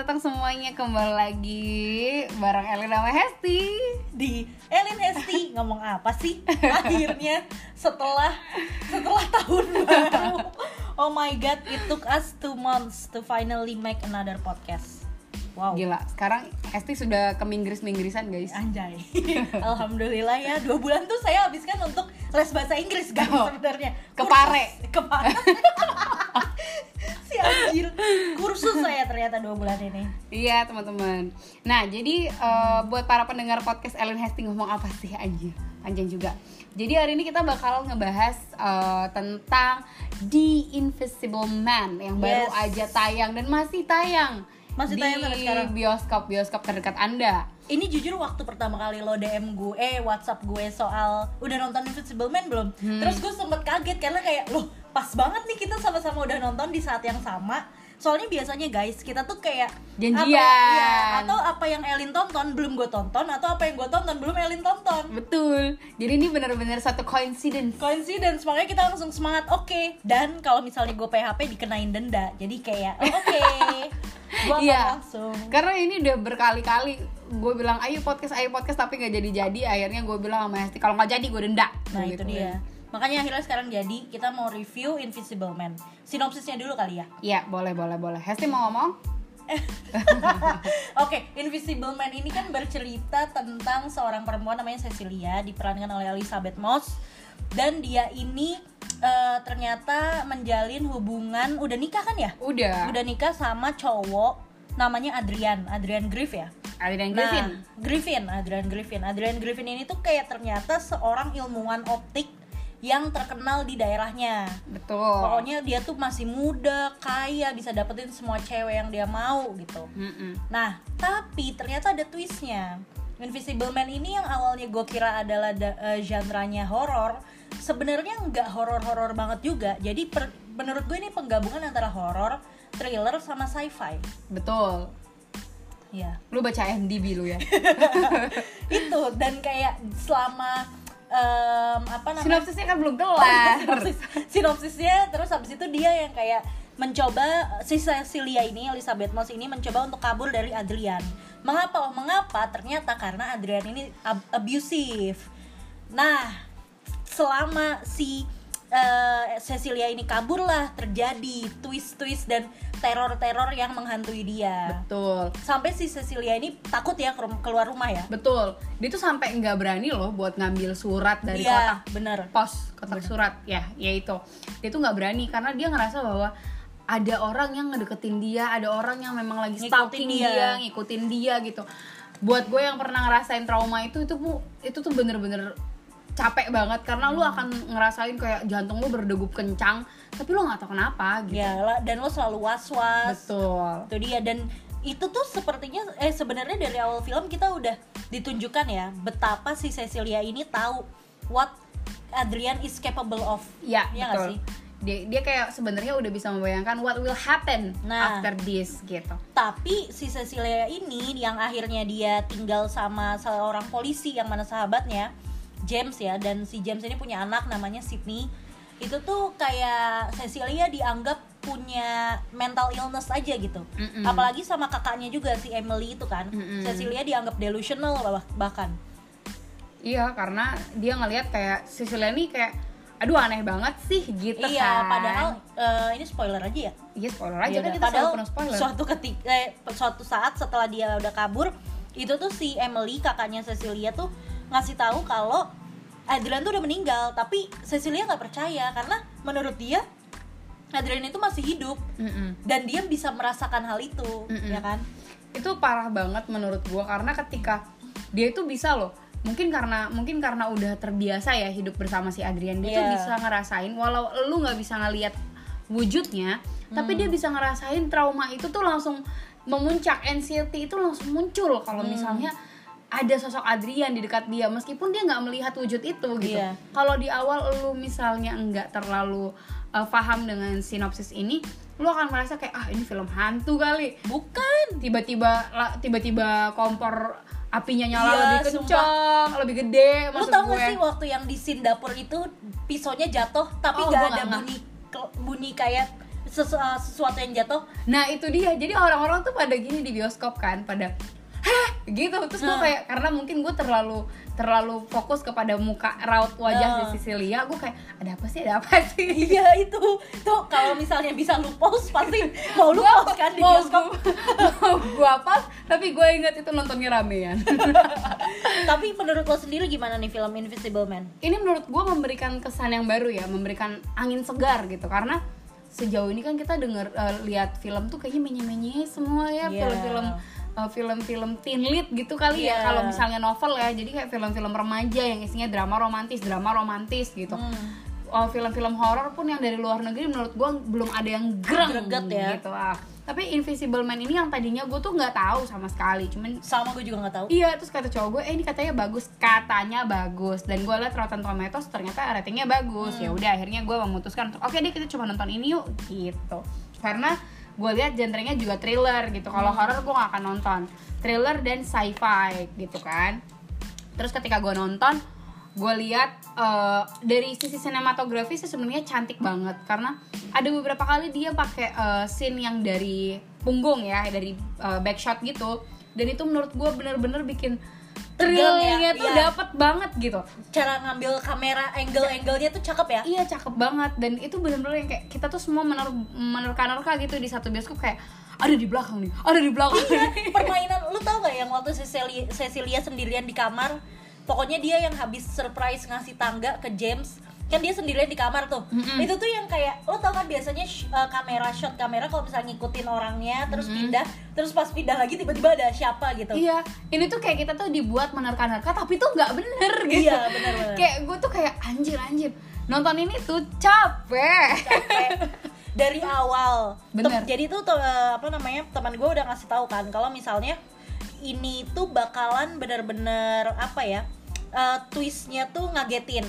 datang semuanya kembali lagi bareng Elin sama Hesti. Di Elin Hesti. Ngomong apa sih? Akhirnya setelah setelah tahun baru. Oh my god it took us two months to finally make another podcast. Wow. Gila, sekarang Hesti sudah ke Minggris-Minggrisan guys. Anjay. Alhamdulillah ya dua bulan tuh saya habiskan untuk les bahasa Inggris guys Oh, sebenarnya. Ke Kursus- anjir kursus saya ternyata dua bulan ini Iya teman-teman Nah jadi eh, buat para pendengar podcast Elin Hesti ngomong apa sih anjir Panjang juga Jadi hari ini kita bakal ngebahas eh, tentang The Invisible Man Yang baru Yes. aja tayang dan masih tayang Masih di tayang sampai sekarang. bioskop-bioskop terdekat Anda ini jujur waktu pertama kali lo DM gue, eh WhatsApp gue soal udah nonton Invisible Man belum? Hmm. Terus gue sempet kaget karena kayak loh pas banget nih kita sama-sama udah nonton di saat yang sama. Soalnya biasanya guys kita tuh kayak Janjian. apa, ya, atau apa yang Elin tonton belum gue tonton atau apa yang gue tonton belum Elin tonton. Betul. Jadi ini benar-benar satu coincidence. Coincidence. Makanya kita langsung semangat. Oke. Dan kalau misalnya gue PHP dikenain denda. Jadi kayak oh, oke. Gue akan Iya. langsung. Karena ini udah berkali-kali gue bilang ayo podcast ayo podcast tapi nggak jadi-jadi. Akhirnya gue bilang sama Hesti kalau nggak jadi gue denda. Nah Gitu itu dia. Makanya akhirnya sekarang jadi kita mau review Invisible Man. Sinopsisnya dulu kali ya. Iya boleh boleh boleh Hesti mau ngomong Oke, Invisible Man ini kan bercerita tentang seorang perempuan namanya Cecilia diperankan oleh Elizabeth Moss dan dia ini eh, ternyata menjalin hubungan udah nikah kan ya? udah Udah nikah sama cowok namanya Adrian, Adrian Griff ya. Adrian Griffin Nah, Griffin, Adrian Griffin. Adrian Griffin ini tuh kayak ternyata seorang ilmuwan optik yang terkenal di daerahnya. betul Pokoknya dia tuh masih muda, kaya, bisa dapetin semua cewek yang dia mau gitu. Mm-mm. Nah, tapi ternyata ada twistnya. Invisible Man ini yang awalnya gue kira adalah da- eh, genre-nya horor, sebenarnya nggak horor-horor banget juga. Jadi per- menurut gue ini penggabungan antara horor, thriller sama sci-fi. betul Ya, lu baca IMDb lu ya itu dan kayak selama em, apa namanya? sinopsisnya kan belum kelar. Sinopsis. sinopsisnya terus habis itu dia yang kayak mencoba si Cecilia ini Elizabeth Moss ini mencoba untuk kabur dari Adrian. Mengapa? Mengapa? Ternyata karena Adrian ini ab- abusive. Nah selama si eh, Cecilia ini kabur lah terjadi twist-twist dan teror-teror yang menghantui dia. Betul. Sampai si Cecilia ini takut ya keluar rumah ya? Betul. Dia tuh sampai nggak berani loh buat ngambil surat dari iya kotak. bener. Pos kotak surat. Ya ya itu. Dia tuh nggak berani karena dia ngerasa bahwa ada orang yang ngedeketin dia ada orang yang memang lagi Ngikutin stalking dia. dia. ngikutin dia gitu. Buat gue yang pernah ngerasain trauma itu itu itu tuh bener-bener capek banget karena lu akan ngerasain kayak jantung lu berdegup kencang tapi lu nggak tahu kenapa gitu. Ya dan lo selalu was-was. Betul. Itu dia dan itu tuh sepertinya eh sebenarnya dari awal film kita udah ditunjukkan ya betapa si Cecilia ini tahu what Adrian is capable of. Ya nggak betul. sih? dia dia kayak sebenarnya udah bisa membayangkan what will happen Nah. after this gitu. Tapi si Cecilia ini yang akhirnya dia tinggal sama seorang polisi yang mana sahabatnya James ya dan si James ini punya anak namanya Sydney itu tuh kayak Cecilia dianggap punya mental illness aja gitu Mm-mm. apalagi sama kakaknya juga si Emily itu kan Mm-mm. Cecilia dianggap delusional bah- bahkan Iya, karena dia ngelihat kayak Cecilia ini kayak aduh aneh banget sih gitu iya kan. padahal eh, ini spoiler aja ya iya spoiler aja Iya kan kita padahal selalu pernah spoiler. suatu ketika eh, suatu saat setelah dia udah kabur itu tuh si Emily kakaknya Cecilia tuh ngasih tahu kalau Adrian tuh udah meninggal tapi Cecilia nggak percaya karena menurut dia Adrian itu masih hidup Mm-mm. dan dia bisa merasakan hal itu Mm-mm. ya kan Itu parah banget menurut gua karena ketika dia itu bisa loh mungkin karena mungkin karena udah terbiasa ya hidup bersama si Adrian dia tuh Iya. bisa ngerasain walau lu nggak bisa ngelihat wujudnya tapi Hmm. dia bisa ngerasain trauma itu tuh langsung memuncak anxiety itu langsung muncul kalau Hmm. misalnya ada sosok Adrian di dekat dia meskipun dia nggak melihat wujud itu gitu. Iya. kalau di awal lu misalnya nggak terlalu uh, paham dengan sinopsis ini lu akan merasa kayak ah ini film hantu kali. Bukan. Tiba-tiba tiba-tiba kompor apinya nyala Iya, lebih kencang lebih gede lu tau gue. gak sih waktu yang di scene dapur itu pisaunya jatuh tapi Oh, gua ada nggak bunyi bunyi kayak sesu- uh, sesuatu yang jatuh? Nah itu dia, jadi orang-orang tuh pada gini di bioskop kan, pada gitu. Terus gue Nah. kayak karena mungkin gue terlalu terlalu fokus kepada muka raut wajah Nah. si Cecilia, gue kayak ada apa sih, ada apa sih? iya itu tuh kalau misalnya bisa lu post pasti mau lu post kan di bioskop mau gue pas, tapi gue inget itu nontonnya ramean. tapi menurut lo sendiri gimana nih film Invisible Man Ini menurut gue memberikan kesan yang baru ya, memberikan angin segar gitu karena sejauh ini kan kita denger eh, lihat film tuh kayaknya menye-menye semua ya Iya. film-film eh, film-film teen lead gitu kali ya Iya. kalau misalnya novel ya jadi kayak film-film remaja yang isinya drama romantis drama romantis gitu Hmm. Oh, film-film horor pun yang dari luar negeri menurut gua belum ada yang greng Greget ya. gitu ah. tapi Invisible Man ini yang tadinya gue tuh nggak tahu sama sekali cuman sama gue juga nggak tahu Iya, terus kata cowok gue, eh ini katanya bagus, katanya bagus. Dan gue liat Rotten Tomatoes ternyata ratingnya bagus. Ya udah, akhirnya gue memutuskan untuk oke deh kita coba nonton ini yuk, gitu. Karena gue lihat genrenya juga thriller gitu. Kalau horror gue gak akan nonton. Thriller dan sci-fi gitu kan. Terus ketika gue nonton, gue lihat eh, dari sisi sinematografi sih sebenarnya cantik banget karena ada beberapa kali dia pakai eh, scene yang dari punggung ya, dari eh, backshot gitu. Dan itu menurut gue bener-bener bikin Thrillingnya ya, tuh iya. dapet banget gitu. cara ngambil kamera angle-angle-nya tuh cakep ya Iya cakep banget dan itu bener-bener yang kayak kita tuh semua mener menerka-nerka gitu di satu bioskop kayak ada di belakang nih, ada di belakang. Iya, nih. permainan lu tau gak yang waktu Cecilia, Cecilia sendirian di kamar pokoknya dia yang habis surprise ngasih tangga ke James kan dia sendirian di kamar tuh itu tuh yang kayak lo tau kan biasanya sh- uh, kamera shot kamera kalau misalnya ngikutin orangnya terus pindah terus pas pindah lagi tiba-tiba ada siapa gitu Iya, ini tuh kayak kita tuh dibuat menerka-nerka tapi tuh nggak bener gitu. Iya, bener-bener. Kayak gue tuh kayak anjir anjir nonton ini tuh capek. Capek. dari awal Tem- Bener. jadi tuh tuh, uh, apa namanya teman gue udah ngasih tahu kan kalau misalnya ini tuh bakalan bener-bener apa ya uh, twistnya tuh ngagetin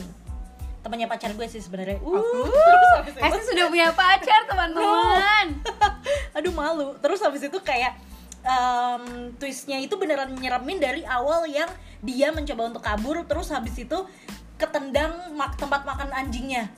temannya pacar gue sih sebenarnya. Uh, terus habis itu- Esti sudah punya pacar teman-teman. aduh malu. Terus habis itu kayak em, twistnya itu beneran nyeremin dari awal yang dia mencoba untuk kabur terus habis itu ketendang mak tempat makan anjingnya.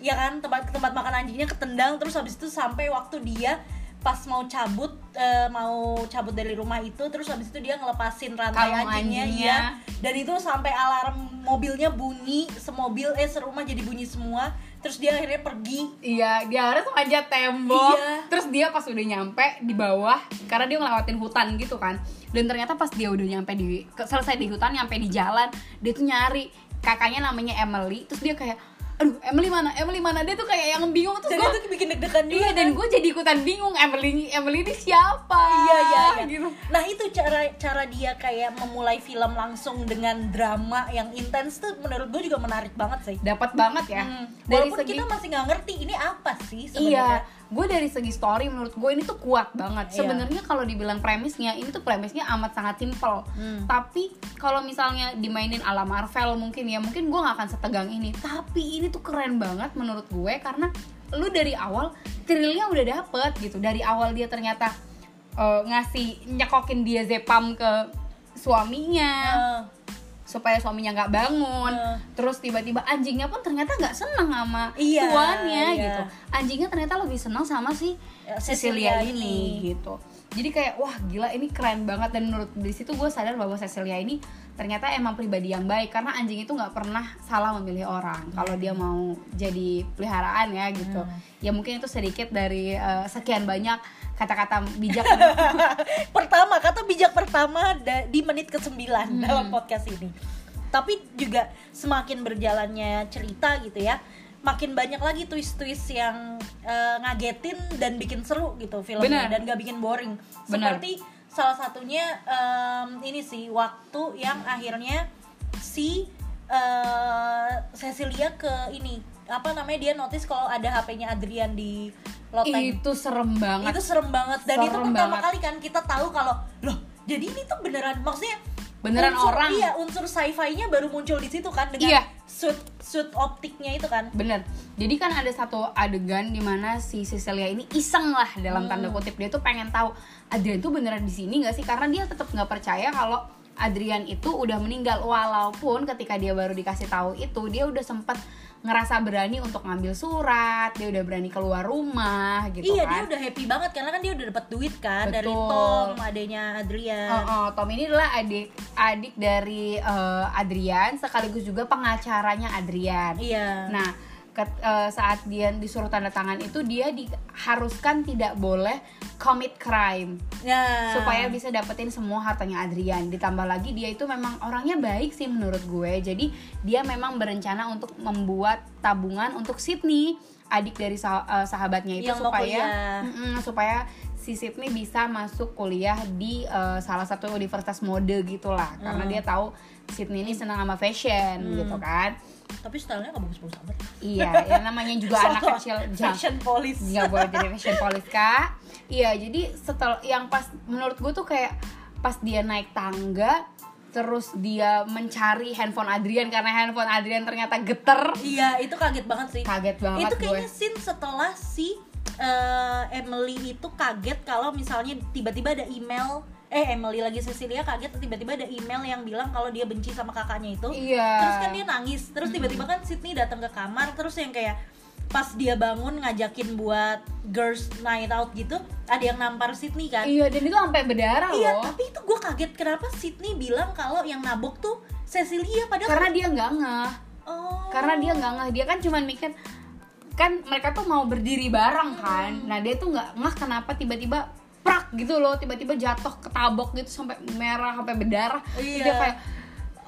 Ya kan? Tempat tempat makan anjingnya ketendang terus habis itu sampai waktu dia pas mau cabut eh, mau cabut dari rumah itu terus habis itu dia ngelepasin rantai Kalung anjingnya, anjingnya. iya dan itu sampai alarm mobilnya bunyi semobil eh serumah jadi bunyi semua terus dia akhirnya pergi Iya, dia harus manjat tembok. Iya. Terus dia pas udah nyampe di bawah, karena dia ngelewatin hutan gitu kan. Dan ternyata pas dia udah nyampe di selesai di hutan, nyampe di jalan, dia tuh nyari kakaknya namanya Emily. Terus dia kayak, aduh Emily mana? Emily mana? Dia tuh kayak yang bingung. Terus dan gue itu bikin deg-degan juga Iya, dan kan? gue jadi ikutan bingung Emily Emily ini siapa? iya iya, iya. Gitu. nah itu cara cara dia kayak memulai film langsung dengan drama yang intens tuh menurut gue juga menarik banget sih Dapat banget ya. Hmm, Dari walaupun segi kita masih nggak ngerti ini apa sih Iya, sebenarnya gue dari segi story menurut gue ini tuh kuat banget. Iya. Sebenarnya kalau dibilang premisnya, ini tuh premisnya amat sangat simple. Hmm. Tapi kalau misalnya dimainin ala Marvel mungkin ya, mungkin gue nggak akan setegang ini. Tapi ini tuh keren banget menurut gue karena lu dari awal thrillnya udah dapet gitu. Dari awal dia ternyata eh, ngasih nyekokin dia zepam ke suaminya Eh, supaya suaminya nggak bangun Eh. terus tiba-tiba anjingnya pun ternyata nggak seneng sama Iya, tuannya iya. gitu anjingnya ternyata lebih seneng sama si Ya, Cecilia, Cecilia ini. ini. gitu jadi kayak wah gila ini keren banget dan menurut di situ gue sadar bahwa Cecilia ini ternyata emang pribadi yang baik karena anjing itu nggak pernah salah memilih orang kalau dia mau jadi peliharaan ya gitu Hmm. ya mungkin itu sedikit dari eh, sekian banyak kata-kata bijak pertama kata bijak pertama di menit ke 9 Hmm. dalam podcast ini tapi juga semakin berjalannya cerita gitu ya makin banyak lagi twist-twist yang eh, ngagetin dan bikin seru gitu filmnya dan gak bikin boring Benar. seperti salah satunya em, ini sih waktu yang akhirnya si eh, Cecilia ke ini apa namanya dia notice kalau ada HP-nya Adrian di loteng itu serem banget itu serem banget dan itu Serem pertama banget. kali kan kita tahu kalau loh jadi ini tuh beneran maksudnya Beneran unsur- orang. iya unsur sci-fi-nya baru muncul di situ kan dengan Iya. suit suit optiknya itu kan Bener. Jadi kan ada satu adegan di mana si Cecilia ini iseng lah dalam tanda kutip dia tuh pengen tahu Adrian tuh beneran di sini nggak sih? Karena dia tetap nggak percaya kalau Adrian itu udah meninggal walaupun ketika dia baru dikasih tahu itu dia udah sempet ngerasa berani untuk ngambil surat dia udah berani keluar rumah gitu iya kan dia udah happy banget karena kan dia udah dapat duit kan dari Betul. Tom adanya Adrian Oh, oh, Tom ini adalah adik adik dari eh, Adrian sekaligus juga pengacaranya Adrian. iya Nah, ket- eh, saat dia disuruh tanda tangan itu dia diharuskan tidak boleh commit crime nah supaya bisa dapetin semua hartanya Adrian. Ditambah lagi dia itu memang orangnya baik sih menurut gue. Jadi dia memang berencana untuk membuat tabungan untuk Sydney, adik dari sah- eh, sahabatnya itu Yang supaya kuliah. Mm-mm, supaya si Sydney bisa masuk kuliah di eh, salah satu universitas mode gitulah. Karena Hmm. dia tahu Sydney ini senang sama fashion gitu kan. tapi stylenya gak bagus-bagus amat. Iya, yang namanya juga anak kecil. Fashion police. Nggak boleh jadi fashion police kak. Iya jadi setelah yang pas menurut gue tuh kayak pas dia naik tangga terus dia mencari handphone Adrian karena handphone Adrian ternyata geter. Iya itu kaget banget sih. Kaget banget itu gue kayaknya scene setelah si eh, Emily itu kaget kalau misalnya tiba-tiba ada email. Eh Emily lagi Cecilia kaget tiba-tiba ada email yang bilang kalau dia benci sama kakaknya itu. Iya. Terus kan dia nangis. Terus tiba-tiba kan Sydney datang ke kamar terus yang kayak pas dia bangun ngajakin buat girls night out gitu ada yang nampar Sydney kan. Iya dan itu sampai berdarah iya loh. tapi itu gue kaget kenapa Sydney bilang kalau yang nabok tuh Cecilia padahal karena dia nggak ngeh. Oh. Karena dia nggak ngeh. Dia kan cuman mikir kan mereka tuh mau berdiri bareng kan nah dia tuh nggak ngeh kenapa tiba-tiba prak gitu loh tiba-tiba jatuh ketabok gitu sampai merah sampai berdarah Iya. dia kayak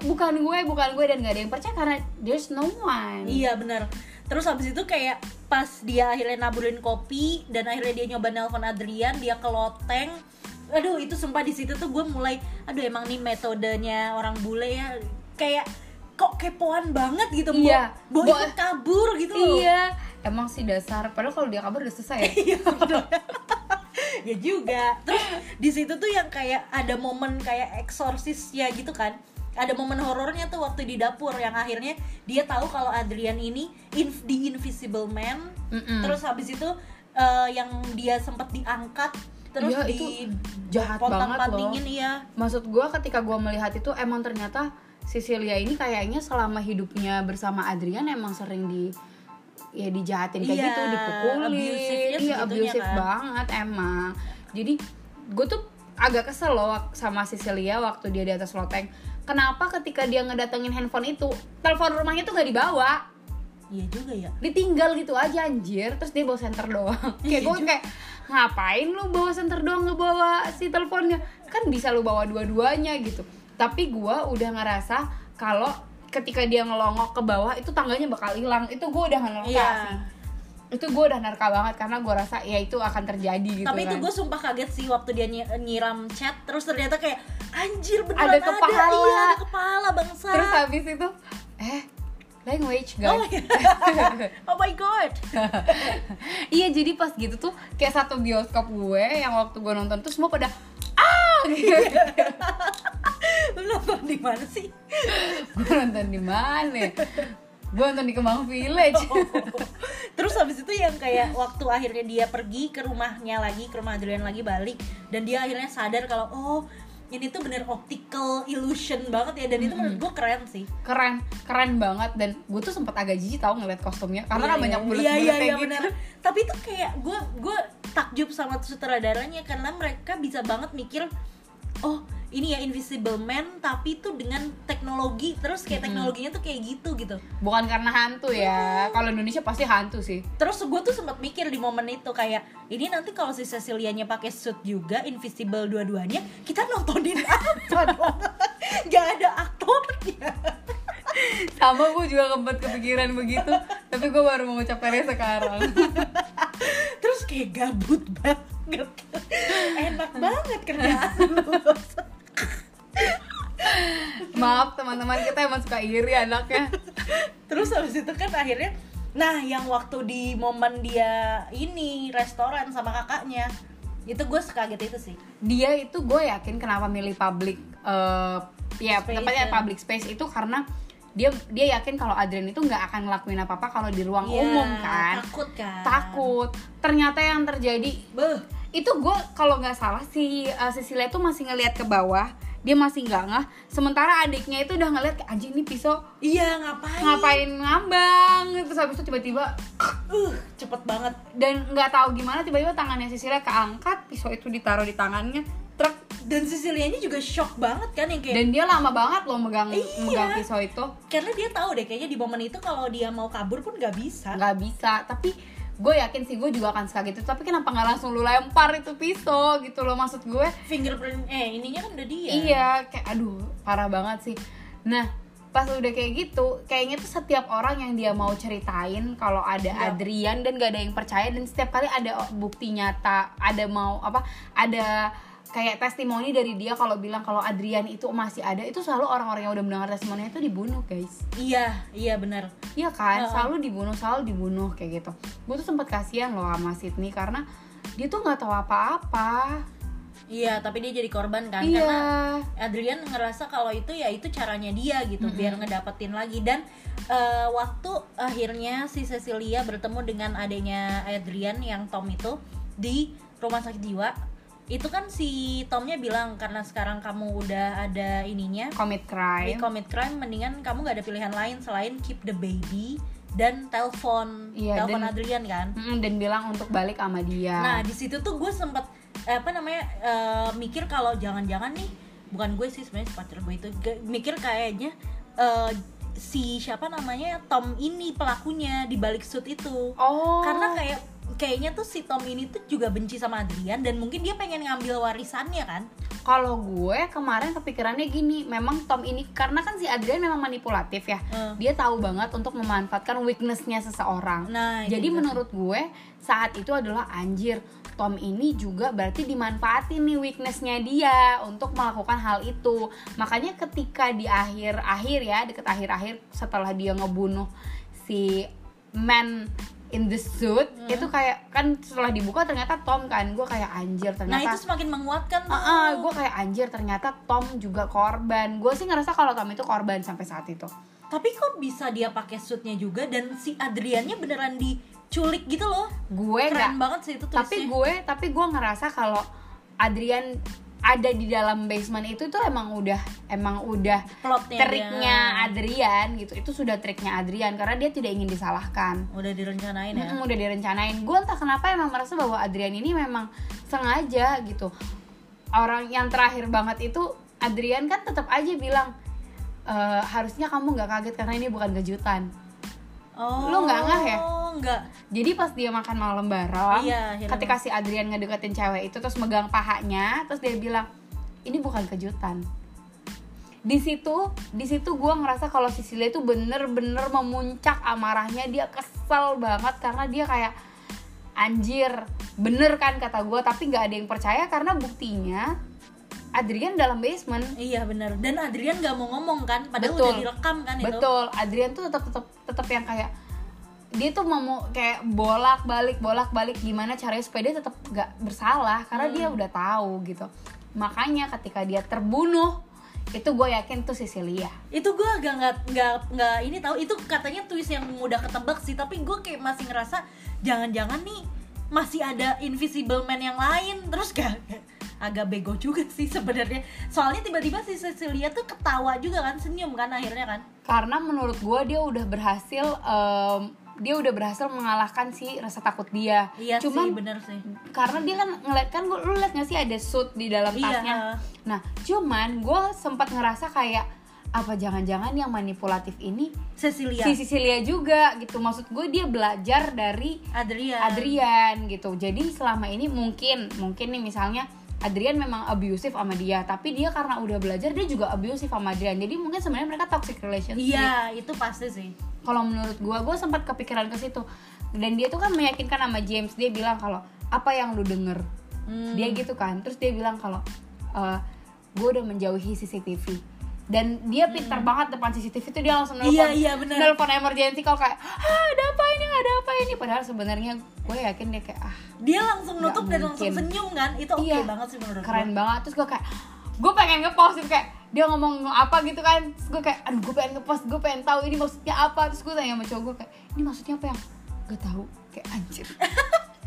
bukan gue bukan gue dan nggak ada yang percaya karena there's no one Iya benar. Terus habis itu kayak pas dia akhirnya naburin kopi dan akhirnya dia nyoba nelpon Adrian, dia ke loteng. Aduh itu sumpah di situ tuh gue mulai, aduh emang nih metodenya orang bule ya kayak kok kepoan banget gitu Iya. Bo, Bo- kabur gitu loh. iya emang sih dasar padahal kalau dia kabar udah selesai ya Iya, ya juga. Terus di situ tuh yang kayak ada momen kayak eksorsis ya gitu kan. Ada momen horornya tuh waktu di dapur yang akhirnya dia tahu kalau Adrian ini inv- the invisible man. Mm-mm. Terus habis itu eh, yang dia sempat diangkat terus Iya, di itu jahat banget loh. pantingin iya. maksud gue ketika gue melihat itu emang ternyata Cecilia ini kayaknya selama hidupnya bersama Adrian emang sering di ya dijahatin kayak Iya, gitu dipukulin. iya abusive kan. banget emang. Jadi gue tuh agak kesel loh sama Cecilia waktu dia di atas loteng. Kenapa ketika dia ngedatengin handphone itu telepon rumahnya tuh nggak dibawa? Iya juga ya. ditinggal gitu aja anjir. Terus dia bawa senter doang. Kayak gue kayak ngapain lu bawa senter doang ngebawa si teleponnya? Kan bisa lu bawa dua-duanya gitu. Tapi gue udah ngerasa kalau ketika dia ngelongok ke bawah itu tangganya bakal hilang itu gue udah nerka Iya. sih itu gue udah nerka banget karena gue rasa ya itu akan terjadi gitu Tapi itu kan. gue sumpah kaget sih waktu dia nyi- nyiram chat terus ternyata kayak anjir beneran Ada kepala. Iya, ada kepala bangsa. terus habis itu eh language guys Oh, oh my god. iya jadi pas gitu tuh kayak satu bioskop gue yang waktu gue nonton tuh semua pada ah gitu. Lu nonton di mana sih? gue nonton di mana? Gue nonton di Kemang Village. Terus habis itu yang kayak waktu akhirnya dia pergi ke rumahnya lagi, ke rumah Adrian lagi balik. Dan dia akhirnya sadar kalau oh ini tuh bener optical illusion banget ya. Dan itu menurut gue keren sih. keren keren banget. Dan gue tuh sempet agak jijik tau ngeliat kostumnya. Karena kan Iya, banyak bulat-bulat iya, iya, kayak iya, gitu. bener. Tapi itu kayak gue gue takjub sama sutradaranya karena mereka bisa banget mikir oh ini ya Invisible Man tapi itu dengan teknologi terus kayak teknologinya tuh kayak gitu gitu. bukan karena hantu ya kalau Indonesia pasti hantu sih Terus gue tuh sempat mikir di momen itu kayak ini nanti kalau si Cecilianya pakai suit juga invisible dua-duanya, kita nontonin apa dong? Gak ada aktornya. sama gue juga kempet kepikiran begitu tapi gue baru mengucapkannya sekarang Terus kayak gabut banget. Enak banget kerjaan lu. Maaf teman-teman kita emang suka iri anaknya. Terus habis itu kan akhirnya Nah yang waktu di momen dia ini restoran sama kakaknya Itu gue sekaget itu sih. Dia itu gue yakin kenapa milih public eh ya Space, tempatnya ya. public space itu karena dia dia yakin kalau Adrian itu nggak akan ngelakuin apa apa kalau di ruang Iya, umum kan? Takut kan? Takut. Ternyata yang terjadi Beuh. itu gue kalau nggak salah si uh, Cecilia tuh masih ngelihat ke bawah dia masih nggak ngah sementara adiknya itu udah ngeliat kayak anjing ini pisau. Iya ngapain? Ngapain ngambang? Terus habis itu tiba-tiba uh cepet banget. dan nggak tahu gimana tiba-tiba tangannya Cecilia keangkat pisau itu ditaruh di tangannya truk. Dan Sicilianya juga shock banget kan yang kayak dan dia lama banget loh megang Iya. megang pisau itu. Karena dia tahu deh kayaknya di momen itu kalau dia mau kabur pun nggak bisa. Nggak bisa. Tapi gue yakin sih gue juga akan suka gitu. Tapi kenapa nggak langsung lu lempar itu pisau gitu loh maksud gue? Fingerprint eh ininya kan udah dia. Iya kayak aduh parah banget sih. Nah pas udah kayak gitu kayaknya tuh setiap orang yang dia mau ceritain kalau ada Iya. Adrian dan gak ada yang percaya dan setiap kali ada bukti nyata ada mau apa ada kayak testimoni dari dia kalau bilang kalau Adrian itu masih ada itu selalu orang-orang yang udah mendengar testimoninya itu dibunuh guys iya iya benar Iya kan, Heeh. selalu dibunuh, selalu dibunuh kayak gitu. Gue tuh sempet kasihan loh sama Sydney karena dia tuh nggak tahu apa-apa. iya tapi dia jadi korban kan Iya. karena Adrian ngerasa kalau itu ya itu caranya dia gitu biar ngedapetin lagi dan eh, waktu akhirnya si Cecilia bertemu dengan adanya Adrian yang Tom itu di rumah sakit jiwa itu kan si Tomnya bilang karena sekarang kamu udah ada ininya Commit di crime. commit crime mendingan kamu gak ada pilihan lain selain keep the baby dan telepon Iya, telepon Adrian kan Mm, dan bilang untuk balik sama dia. Nah di situ tuh gue sempet eh, apa namanya eh, mikir kalau jangan-jangan nih bukan gue sih sebenarnya pacar gue itu mikir kayaknya eh, si siapa namanya Tom ini pelakunya di balik suit itu oh. karena kayak kayaknya tuh si Tom ini tuh juga benci sama Adrian dan mungkin dia pengen ngambil warisannya kan kalau gue kemarin kepikirannya gini, memang Tom ini karena kan si Adrian memang manipulatif ya. Eh. Dia tahu banget untuk memanfaatkan weaknessnya seseorang. nah Jadi menurut gue saat itu adalah anjir Tom ini juga berarti dimanfaatin nih weaknessnya dia untuk melakukan hal itu makanya ketika di akhir-akhir ya deket akhir-akhir setelah dia ngebunuh si man in the suit Hmm. itu kayak kan setelah dibuka ternyata Tom kan gue kayak anjir nah ternyata itu semakin menguatkan. Ah, ah, gue kayak anjir ternyata Tom juga korban gue sih ngerasa kalau Tom itu korban sampai saat itu tapi kok bisa dia pakai suitnya juga dan si Adriannya beneran diculik gitu loh gue keren banget sih itu tapi twistnya. gue tapi gue ngerasa kalau Adrian ada di dalam basement itu tuh emang udah emang udah plotnya triknya dia. Adrian gitu. Itu sudah triknya Adrian karena dia tidak ingin disalahkan. Udah direncanain ya? Mm-mm, udah direncanain. Gue entah kenapa emang merasa bahwa Adrian ini memang sengaja gitu. Orang yang terakhir banget itu Adrian kan tetap aja bilang "Eh, harusnya kamu nggak kaget karena ini bukan kejutan. Oh Lu nggak ngeh ya? Nggak Jadi pas dia makan malam bareng, Iya, ketika si Adrian ngedeketin cewek itu terus megang pahanya, terus dia bilang, "Ini bukan kejutan." Di situ, di situ gue ngerasa kalau Cecilia itu bener-bener memuncak amarahnya, dia kesel banget karena dia kayak anjir, bener kan kata gue, tapi nggak ada yang percaya karena buktinya Adrian dalam basement. iya benar dan Adrian nggak mau ngomong kan padahal Betul. udah direkam kan itu Betul, Adrian tuh tetap tetap tetap yang kayak dia tuh mau kayak bolak balik bolak balik gimana caranya supaya dia tetap gak bersalah karena dia udah tahu gitu. Makanya ketika dia terbunuh itu gue yakin tuh Cecilia. Itu gue agak nggak nggak nggak ini tahu. Itu katanya twist yang mudah ketebak sih tapi gue kayak masih ngerasa jangan-jangan nih masih ada invisible man yang lain. Terus gak agak bego juga sih sebenarnya. Soalnya tiba-tiba si Cecilia tuh ketawa juga kan senyum kan akhirnya kan? Karena menurut gue dia udah berhasil em, dia udah berhasil mengalahkan si rasa takut dia. Iya cuman sih bener sih. karena dia kan ngeliat kan lu liat gak sih ada suit di dalam Iya. tasnya? nah cuman gue sempat ngerasa kayak apa jangan-jangan yang manipulatif ini Cecilia. si Cecilia juga gitu. Maksud gue dia belajar dari Adrian. Adrian gitu. Jadi selama ini mungkin mungkin nih misalnya Adrian memang abusive sama dia tapi dia karena udah belajar dia juga abusive sama Adrian. Jadi mungkin sebenarnya mereka toxic relationship. Iya itu pasti sih. Kalau menurut gue gue sempat kepikiran ke situ. Dan dia tuh kan meyakinkan sama James dia bilang kalau apa yang lu denger Hmm. dia gitu kan. Terus dia bilang kalau gue udah menjauhi CCTV dan dia pintar banget depan CCTV itu dia langsung nelfon Hmm. Iya, iya, nelfon emergency kalau kayak ah ada apa ini? Ada apa ini? Padahal sebenarnya gue yakin dia kayak ah dia langsung nutup dan langsung senyum kan? Itu oke Iya. banget sih menurut keren gue. banget. Terus gue kayak gue pengen ngepost gitu kayak dia ngomong apa gitu kan? Terus gue kayak aduh gue pengen ngepost gue pengen tahu ini maksudnya apa. Terus gue tanya sama cowok gue kayak ini maksudnya apa yang gak tahu? Kayak anjir.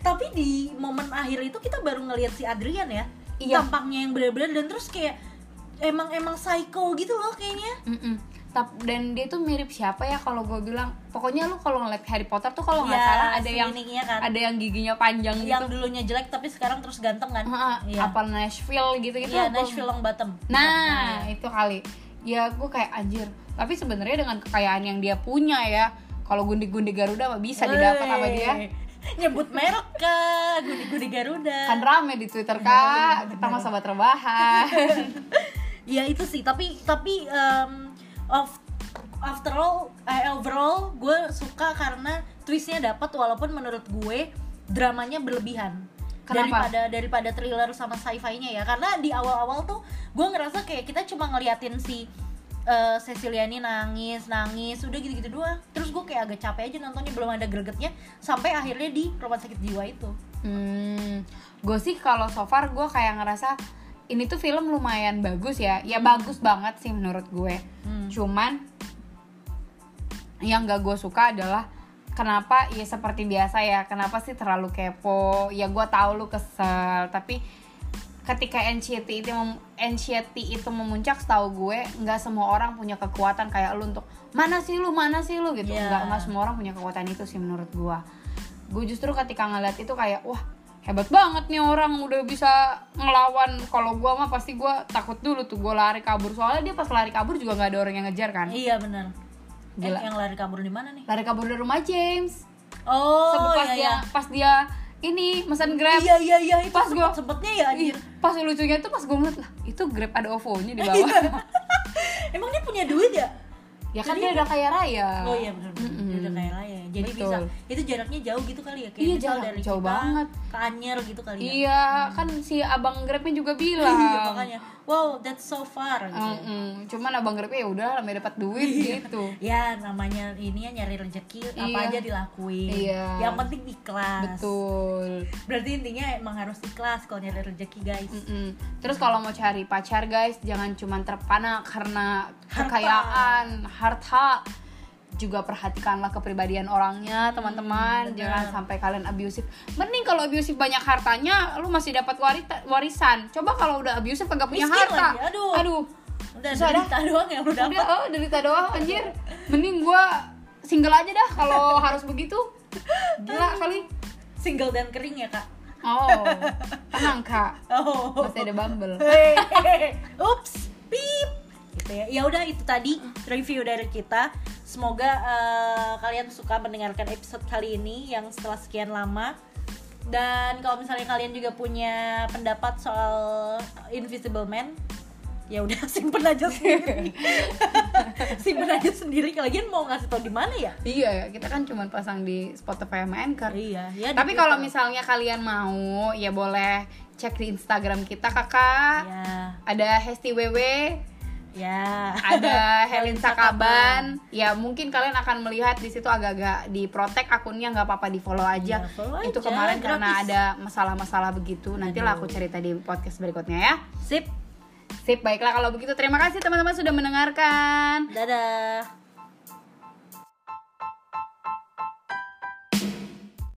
Tapi di momen akhir itu kita baru ngelihat si Adrian ya Iya. tampaknya yang benar-benar dan terus kayak emang emang psycho gitu loh kayaknya. Mm-mm. Tap- dan dia tuh mirip siapa ya kalau gue bilang? Pokoknya lu kalau ngeliat Harry Potter tuh kalau nggak Ya, salah ada yang kan. ada yang giginya panjang yang gitu. dulunya jelek tapi sekarang terus ganteng kan? Iya. apa Nashville gitu gitu iya Nashville Longbottom nah itu kali. Ya gue kayak anjir. Tapi sebenarnya dengan kekayaan yang dia punya ya kalau gundi-gundi Garuda mah bisa didapat sama dia. Nyebut merek kak. Gudi-gudi Garuda. Kan rame di Twitter kak. Kita mah sahabat rebahan ya itu sih. Tapi tapi em, of after all eh, overall gue suka karena twistnya dapat walaupun menurut gue dramanya berlebihan. Kenapa? daripada daripada thriller sama sci-fi-nya ya. Karena di awal-awal tuh gue ngerasa kayak kita cuma ngeliatin si eh, Cecilia ini nangis nangis udah gitu-gitu doang. Terus gue kayak agak capek aja nontonnya belum ada gregetnya sampai akhirnya di rumah sakit jiwa itu. Hmm, gue sih kalau so far gue kayak ngerasa ini tuh film lumayan bagus ya, ya bagus banget sih menurut gue. Hmm. Cuman yang gak gue suka adalah kenapa ya seperti biasa ya, kenapa sih terlalu kepo? Ya gue tahu lu kesel, tapi ketika anxiety itu mem- anxiety itu memuncak setahu gue nggak semua orang punya kekuatan kayak lu untuk mana sih lu mana sih lu gitu Iya. nggak nggak semua orang punya kekuatan itu sih menurut gue gue justru ketika ngeliat itu kayak wah hebat banget nih orang udah bisa ngelawan kalau gue mah pasti gue takut dulu tuh gue lari kabur soalnya dia pas lari kabur juga nggak ada orang yang ngejar kan iya benar Gila. Eh, yang lari kabur di mana nih lari kabur dari rumah James oh Sebelum pas iya, dia iya. pas dia ini pesan grab Iya iya iya itu Pas gua- sempetnya ya anjir. Pas lucunya tuh pas gue ngeliat lah itu grab ada ovo-nya di Iya. bawah Emang dia punya duit ya? ya kan dia udah kaya raya Oh iya benar. Mm-mm. Dia udah kaya raya. Jadi Betul. bisa itu jaraknya jauh gitu kali ya kayak Iya, jarak dari jauh kita banget. ke Anyer gitu kali ya. iya kan si abang grabnya juga bilang Iya makanya. Wow, that's so far gitu. Mm-mm. cuman abang grabnya ya udah sampai dapat duit gitu Ya namanya ini ya nyari rezeki apa Iya. aja dilakuin. Iya. Yang penting ikhlas. betul Berarti intinya emang harus ikhlas kalau nyari rezeki guys. Mm-mm. Terus kalau mau cari pacar guys, jangan cuma terpana karena Harta. kekayaan, harta. Juga perhatikanlah kepribadian orangnya, teman-teman. benar. jangan sampai kalian abusive. Mending kalau abusive banyak hartanya, lu masih dapat warisan. Coba kalau udah abusive kagak punya Miskin harta. lagi, aduh. Aduh. Udah Susah derita doang yang lu Udah, dapat. oh, derita doang anjir. Mending gua single aja dah kalau harus begitu. Gila kali. Single dan kering ya, Kak. Oh, tenang kak. Oh. Masih ada Bumble. Ups, pip. Gitu ya. Ya udah itu tadi review dari kita. Semoga eh, kalian suka mendengarkan episode kali ini yang setelah sekian lama. Dan kalau misalnya kalian juga punya pendapat soal Invisible Man, ya udah simpen aja sendiri. simpen aja sendiri. Kalian mau ngasih tau di mana ya? Iya ya, kita kan cuma pasang di Spotify sama Anchor. Iya, ya. Tapi kalau misalnya kalian mau, ya boleh cek di Instagram kita kakak. ya, Ada Hesti Wewe, ya. ada Helin Sakaban. Ya mungkin kalian akan melihat di situ agak-agak di protect akunnya nggak apa-apa di follow aja. Follow Itu aja, kemarin karena gratis. ada masalah-masalah begitu. Nantilah aku cerita di podcast berikutnya ya. Sip. Sip, baiklah kalau begitu terima kasih teman-teman sudah mendengarkan. Dadah.